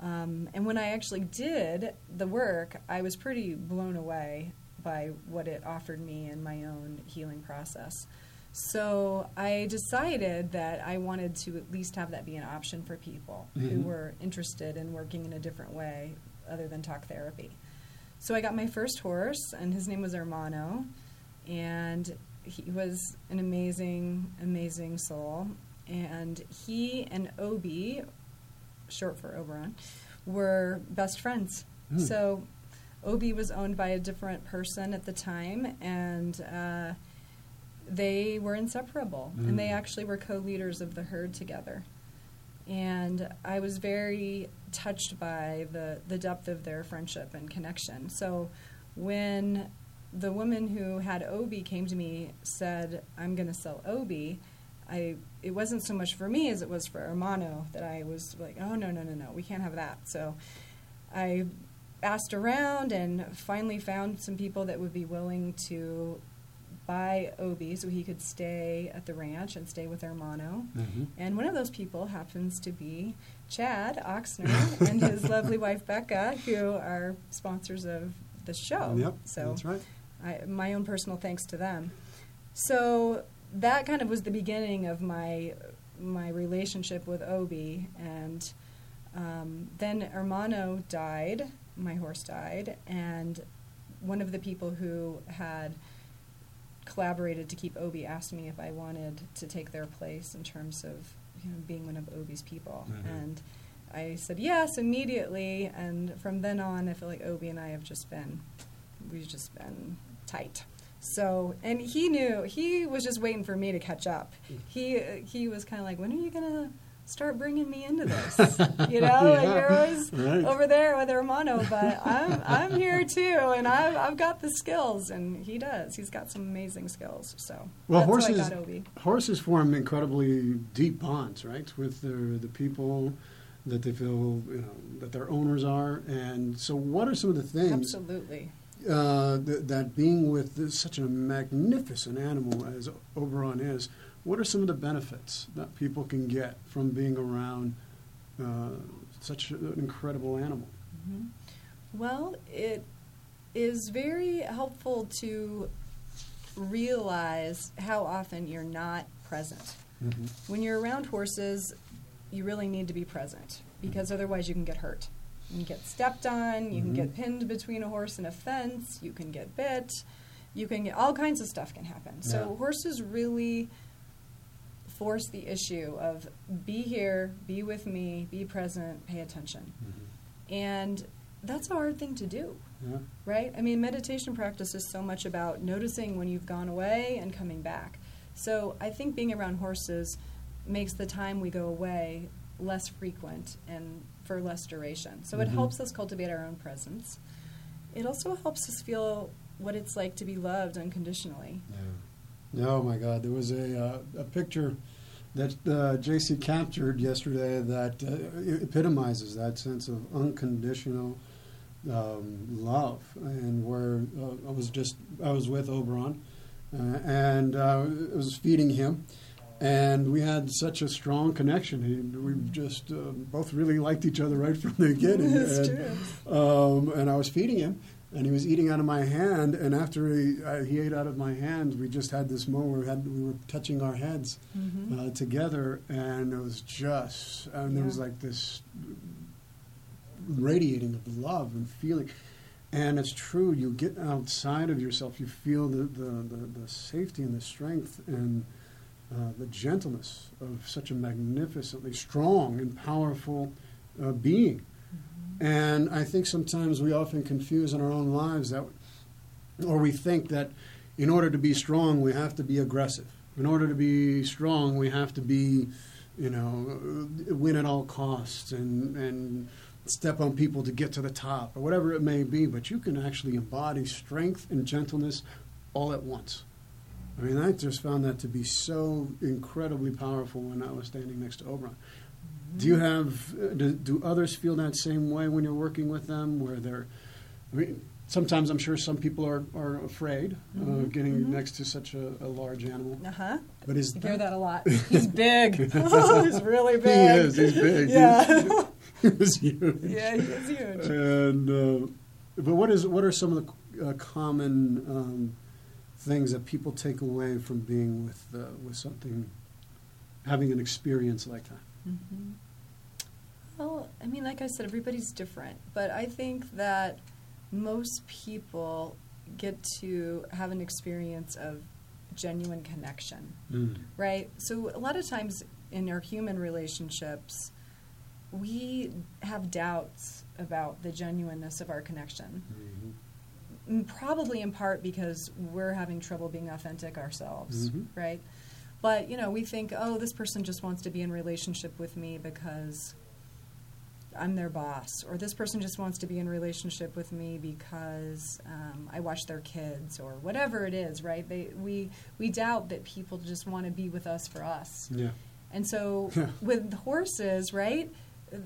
Um, and when I actually did the work, I was pretty blown away by what it offered me in my own healing process. So I decided that I wanted to at least have that be an option for people who Mhm. were interested in working in a different way other than talk therapy. So I got my first horse, and his name was Hermano, and he was an amazing, amazing soul. And he and Obi, short for Oberon, were best friends. Hmm. So Obi was owned by a different person at the time, and uh, they were inseparable. And they Mm. actually were co leaders of the herd together. And I was very touched by the, the depth of their friendship and connection. So when the woman who had Obi came to me said, I'm going to sell Obi, I, it wasn't so much for me as it was for Hermano that I was like, oh, no, no, no, no, we can't have that. So I asked around and finally found some people that would be willing to buy Obi so he could stay at the ranch and stay with Hermano. Mhm. And one of those people happens to be Chad Oxner and his lovely wife Becca, who are sponsors of the show. Yep, So that's right. I, my own personal thanks to them. So that kind of was the beginning of my my relationship with Obi, and um, then Hermano died. My horse died, and one of the people who had collaborated to keep Obi asked me if I wanted to take their place in terms of you know, being one of Obi's people, Mhm. and I said yes immediately. And from then on, I feel like Obi and I have just been we've just been tight. So, and he knew he was just waiting for me to catch up. He he was kind of like, when are you gonna start bringing me into this? You know, like you're always right. over there with Hermano, but I'm I'm here too, and I've I've got the skills, and he does. He's got some amazing skills. So Well, horses why I got Obi. horses form incredibly deep bonds, right, with the the people that they feel you know that their owners are. And so, what are some of the things Absolutely. uh, that, that being with this, such a magnificent animal as Oberon is? What are some of the benefits that people can get from being around uh, such an incredible animal? Mhm. Well, it is very helpful to realize how often you're not present. When you're around horses, you really need to be present because otherwise you can get hurt. You can get stepped on, you can Mhm. get pinned between a horse and a fence, you can get bit, you can get all kinds of stuff can happen. So horses really force the issue of be here, be with me, be present, pay attention. And that's a hard thing to do, Yeah. right? I mean, meditation practice is so much about noticing when you've gone away and coming back. So I think being around horses makes the time we go away less frequent and for less duration. So it Mhm. helps us cultivate our own presence. It also helps us feel what it's like to be loved unconditionally. Yeah. Oh my God! There was a uh, a picture that uh, Jacey captured yesterday that uh, epitomizes that sense of unconditional um, love, and where uh, I was just I was with Oberon, uh, and uh, I was feeding him. And we had such a strong connection. He, we just both really liked each other right from the beginning. That's and, true. um, and I was feeding him, and he was eating out of my hand. And after he, uh, he ate out of my hand, we just had this moment where we, had, we were touching our heads Mhm. uh, together, and it was just, and there was like this radiating of love and feeling. And it's true, you get outside of yourself, you feel the, the, the, the safety and the strength and uh, the gentleness of such a magnificently strong and powerful uh, being. And I think sometimes we often confuse in our own lives that, or we think that in order to be strong, we have to be aggressive. In order to be strong, we have to be, you know, win at all costs and, and step on people to get to the top or whatever it may be. But you can actually embody strength and gentleness all at once. I mean, I just found that to be so incredibly powerful when I was standing next to Oberon. Do you have? uh, Do, do others feel that same way when you're working with them, where they're? I mean, sometimes I'm sure some people are, are afraid of Mhm, getting mhm. next to such a, a large animal. Uh huh. But is You hear that a lot. He's big. he's really big. He is. He's big. Yeah. He's huge. yeah, he is huge. And uh, but what is what are some of the uh, common um, things that people take away from being with uh, with something, having an experience like that? Mhm. Well, I mean, like I said, everybody's different, but I think that most people get to have an experience of genuine connection, right? So a lot of times in our human relationships, we have doubts about the genuineness of our connection. Mhm. Mm, Probably in part because we're having trouble being authentic ourselves, Mhm. right? But you know, we think, oh, this person just wants to be in relationship with me because I'm their boss, or this person just wants to be in relationship with me because um, I watch their kids, or whatever it is, right? They we we doubt that people just want to be with us for us, Yeah. and so with horses, right?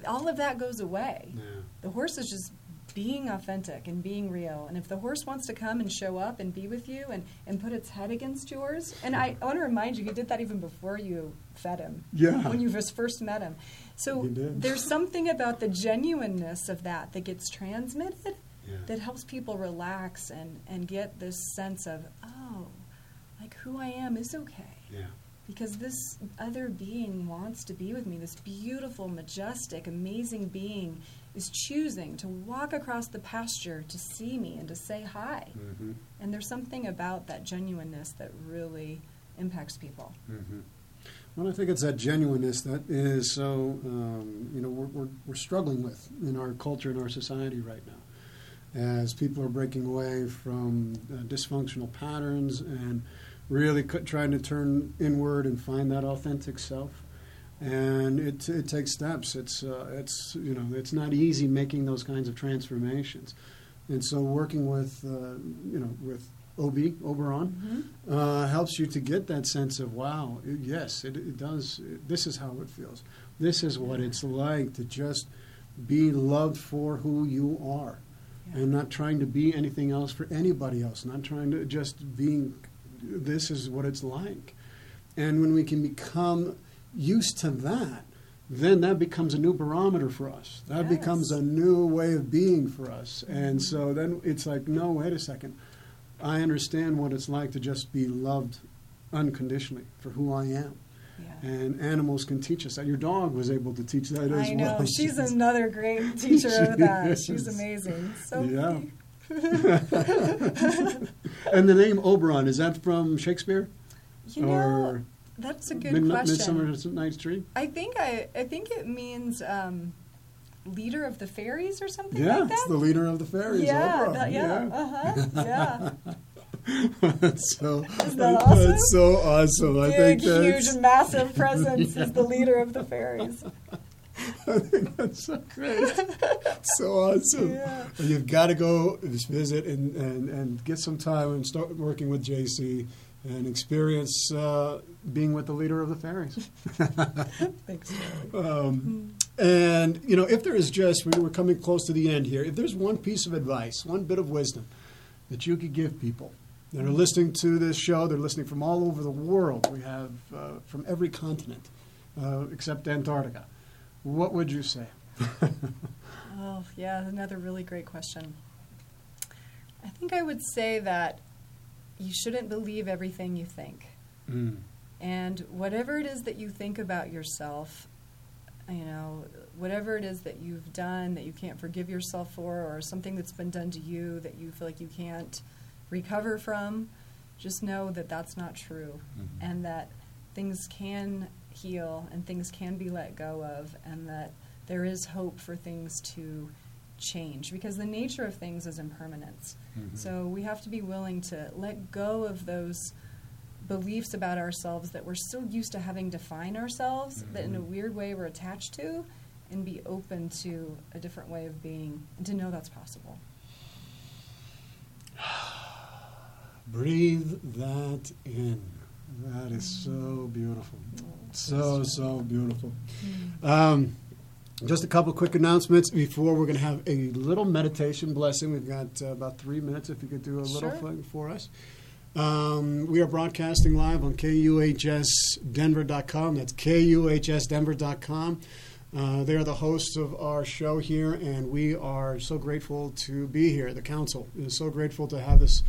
All of that goes away Yeah. the horses just being authentic and being real. And if the horse wants to come and show up and be with you and, and put its head against yours, and I, I want to remind you, he did that even before you fed him. Yeah. When you just first met him. So there's something about the genuineness of that that gets transmitted Yeah. that helps people relax and, and get this sense of, oh, like who I am is okay Yeah. because this other being wants to be with me. This beautiful, majestic, amazing being is choosing to walk across the pasture to see me and to say hi. Mm-hmm. And there's something about that genuineness that really impacts people. Mm-hmm. Well, I think it's that genuineness that is so, um, you know, we're, we're, we're struggling with in our culture and our society right now. As people are breaking away from uh, dysfunctional patterns and really trying to turn inward and find that authentic self. And it, it takes steps. It's, uh, it's, you know, it's not easy making those kinds of transformations. And so working with, uh, you know, with Obi, Oberon, uh, helps you to get that sense of wow it- yes it, it does it, this is how it feels this is what it's like to just be loved for who you are Yeah. and not trying to be anything else for anybody else not trying to just being this is what it's like and when we can become used to that then that becomes a new barometer for us that Yes. becomes a new way of being for us and so then it's like no wait a second I understand what it's like to just be loved unconditionally for who I am. Yeah. And animals can teach us that. Your dog was able to teach that as I know. well. She's another great teacher of that. She's amazing. So Yeah. and the name Oberon, is that from Shakespeare? You know, or that's a good Midni- question. Midsummer Night's Dream? I think I, I think it means um, leader of the fairies or something Yeah, like that. it's the leader of the fairies, yeah, that- yeah, uh-huh, yeah. That's so, Isn't that awesome? That's so awesome. I think that's, huge, massive presence is the leader of the fairies. I think that's so great. so awesome. Yeah. You've got to go visit and, and, and get some time and start working with Jacey and experience uh, being with the leader of the fairies. Thanks, Um, and, you know, if there is just, we- we're coming close to the end here, if there's one piece of advice, one bit of wisdom that you could give people that are listening to this show, they're listening from all over the world. We have uh, from every continent uh, except Antarctica. What would you say? Oh, yeah, another really great question. I think I would say that you shouldn't believe everything you think. Mm. And whatever it is that you think about yourself, you know, whatever it is that you've done that you can't forgive yourself for, or something that's been done to you that you feel like you can't recover from, just know that that's not true. And that things can heal and things can be let go of, and that there is hope for things to change because the nature of things is impermanence. Mm-hmm. So we have to be willing to let go of those beliefs about ourselves that we're so used to having define ourselves that in a mm-hmm. weird way we're attached to and be open to a different way of being and to know that's possible. Breathe that in. That is mm. so beautiful. Mm. So, so beautiful. Mm. Um, just a couple quick announcements before we're going to have a little meditation blessing. We've got uh, about three minutes if you could do a little Sure. thing for us. Um, we are broadcasting live on KUHSdenver.com. That's KUHSdenver.com. Uh, they are the hosts of our show here, and we are so grateful to be here. The council is so grateful to have this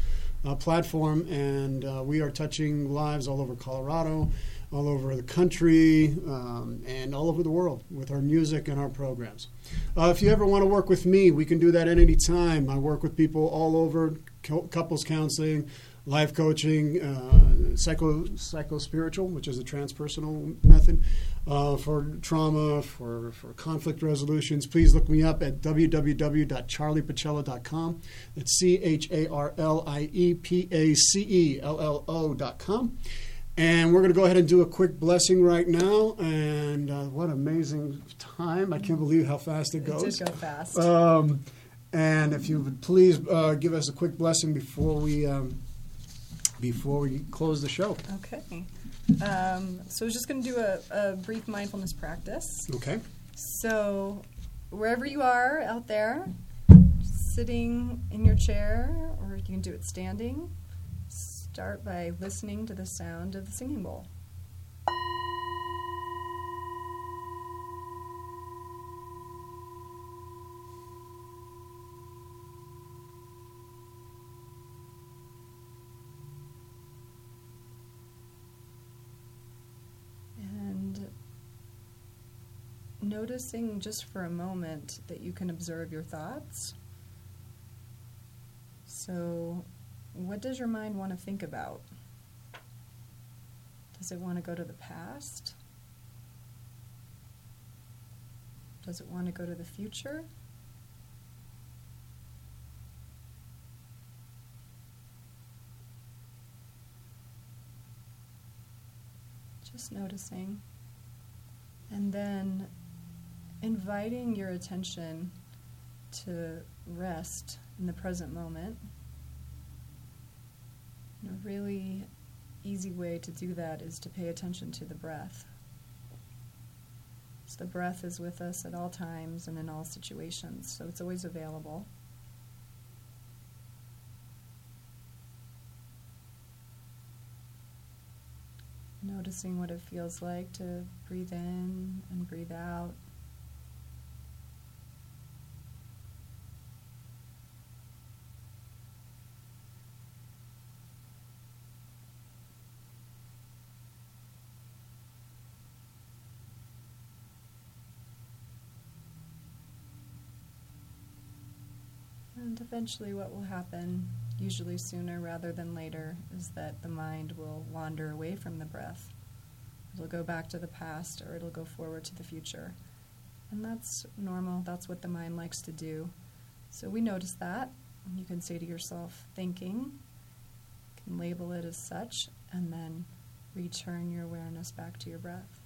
uh, platform, and uh, we are touching lives all over Colorado, all over the country, um, and all over the world with our music and our programs. Uh, if you ever want to work with me, we can do that at any time. I work with people all over, co- couples counseling, life coaching, uh, psycho spiritual, which is a transpersonal method uh, for trauma, for for conflict resolutions. Please look me up at www.charliepacello.com. That's C H A R L I E P A C E L L O dot com. And we're going to go ahead and do a quick blessing right now. And uh, what amazing time! I can't believe how fast it It goes. did go fast. Um, and if you would please uh, give us a quick blessing before we um, before we close the show. okay. Um, so I was just going to do a, a brief mindfulness practice. Okay. So, wherever you are out there, sitting in your chair, or you can do it standing. Start by listening to the sound of the singing bowl. And noticing just for a moment that you can observe your thoughts. So, what does your mind want to think about? Does it want to go to the past? Does it want to go to the future? Just noticing. And then inviting your attention to rest in the present moment. A really easy way to do that is to pay attention to the breath. So the breath is with us at all times and in all situations, so it's always available. Noticing what it feels like to breathe in and breathe out. And eventually, what will happen, usually sooner rather than later, is that the mind will wander away from the breath. It'll go back to the past or it'll go forward to the future. And that's normal, that's what the mind likes to do. So we notice that. You can say to yourself, thinking, you can label it as such, and then return your awareness back to your breath.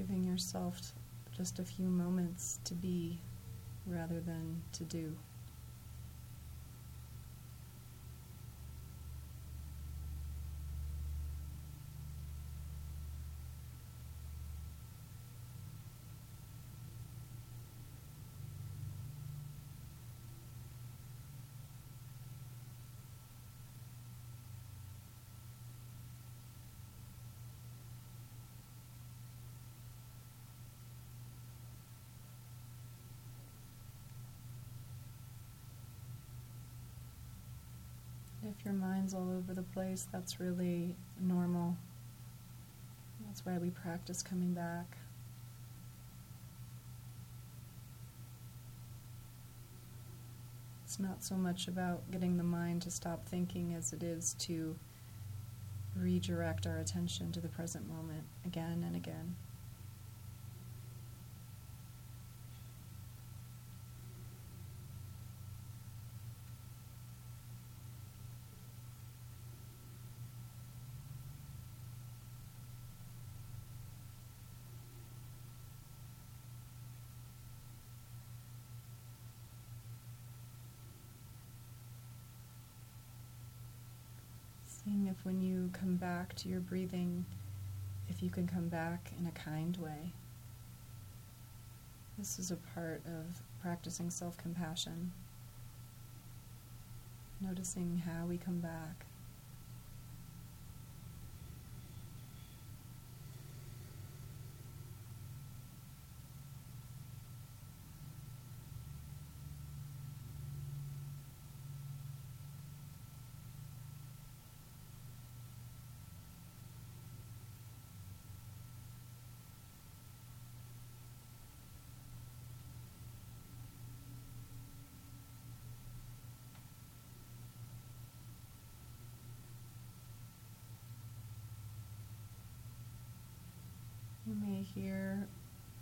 Giving yourself just a few moments to be rather than to do. If your mind's all over the place, that's really normal. That's why we practice coming back. It's not so much about getting the mind to stop thinking as it is to redirect our attention to the present moment again and again. If when you come back to your breathing, if you can come back in a kind way. This is a part of practicing self compassion. Noticing how we come back. You hear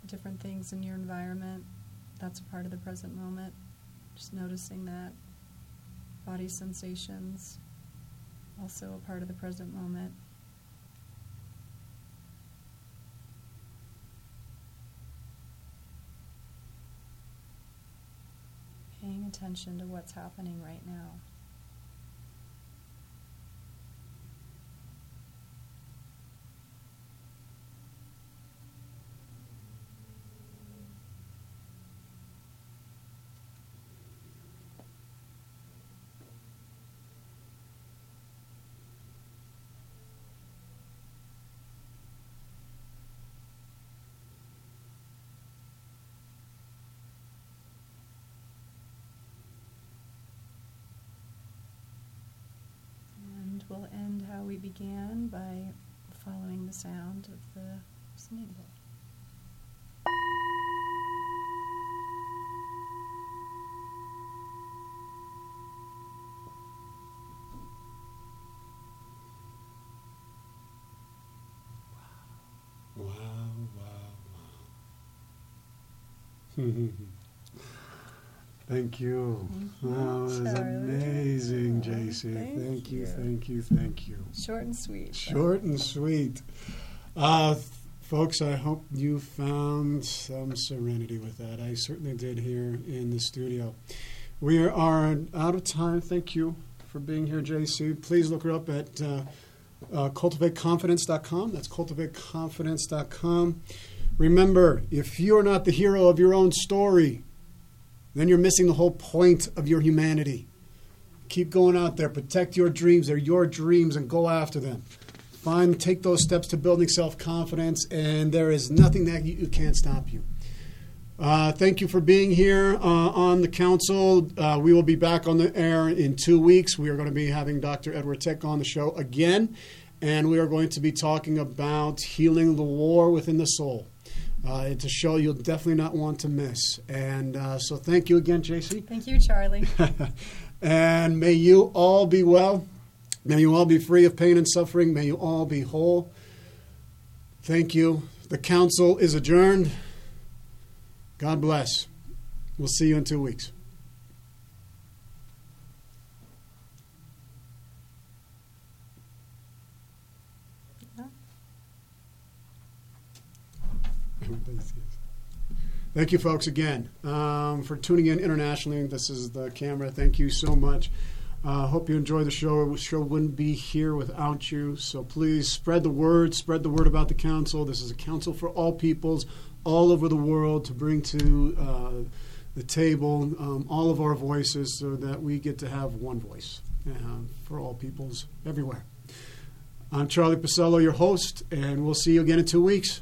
different things in your environment. That's a part of the present moment. Just noticing that. Body sensations, also a part of the present moment. Paying attention to what's happening right now. We began by following the sound of the singing bowl. Wow, wow, wow. Thank you. You, That was Charlie. amazing, Jacey. Thank Thank you, you. thank you, thank you. Short and sweet. Short and sweet. Uh, th- folks, I hope you found some serenity with that. I certainly did here in the studio. We are out of time. Thank you for being here, Jacey. Please look her up at uh, uh, cultivateconfidence.com. That's cultivateconfidence.com. Remember, if you're not the hero of your own story, then you're missing the whole point of your humanity. Keep going out there, protect your dreams. They're your dreams, and go after them. Find, take those steps to building self confidence, and there is nothing that you, can't stop you. Uh, thank you for being here uh, on the council. Uh, we will be back on the air in two weeks. We are going to be having Dr. Edward Tick on the show again, and we are going to be talking about healing the war within the soul. Uh, it's a show you'll definitely not want to miss. And uh, so, thank you again, Jacey. Thank you, Charlie. and may you all be well. May you all be free of pain and suffering. May you all be whole. Thank you. The council is adjourned. God bless. We'll see you in two weeks. Thank you, folks, again um, for tuning in internationally. This is the camera. Thank you so much. Uh, hope you enjoy the show. The show wouldn't be here without you. So please spread the word. Spread the word about the council. This is a council for all peoples all over the world to bring to uh, the table um, all of our voices so that we get to have one voice uh, for all peoples everywhere. I'm Charlie Pacello, your host, and we'll see you again in two weeks.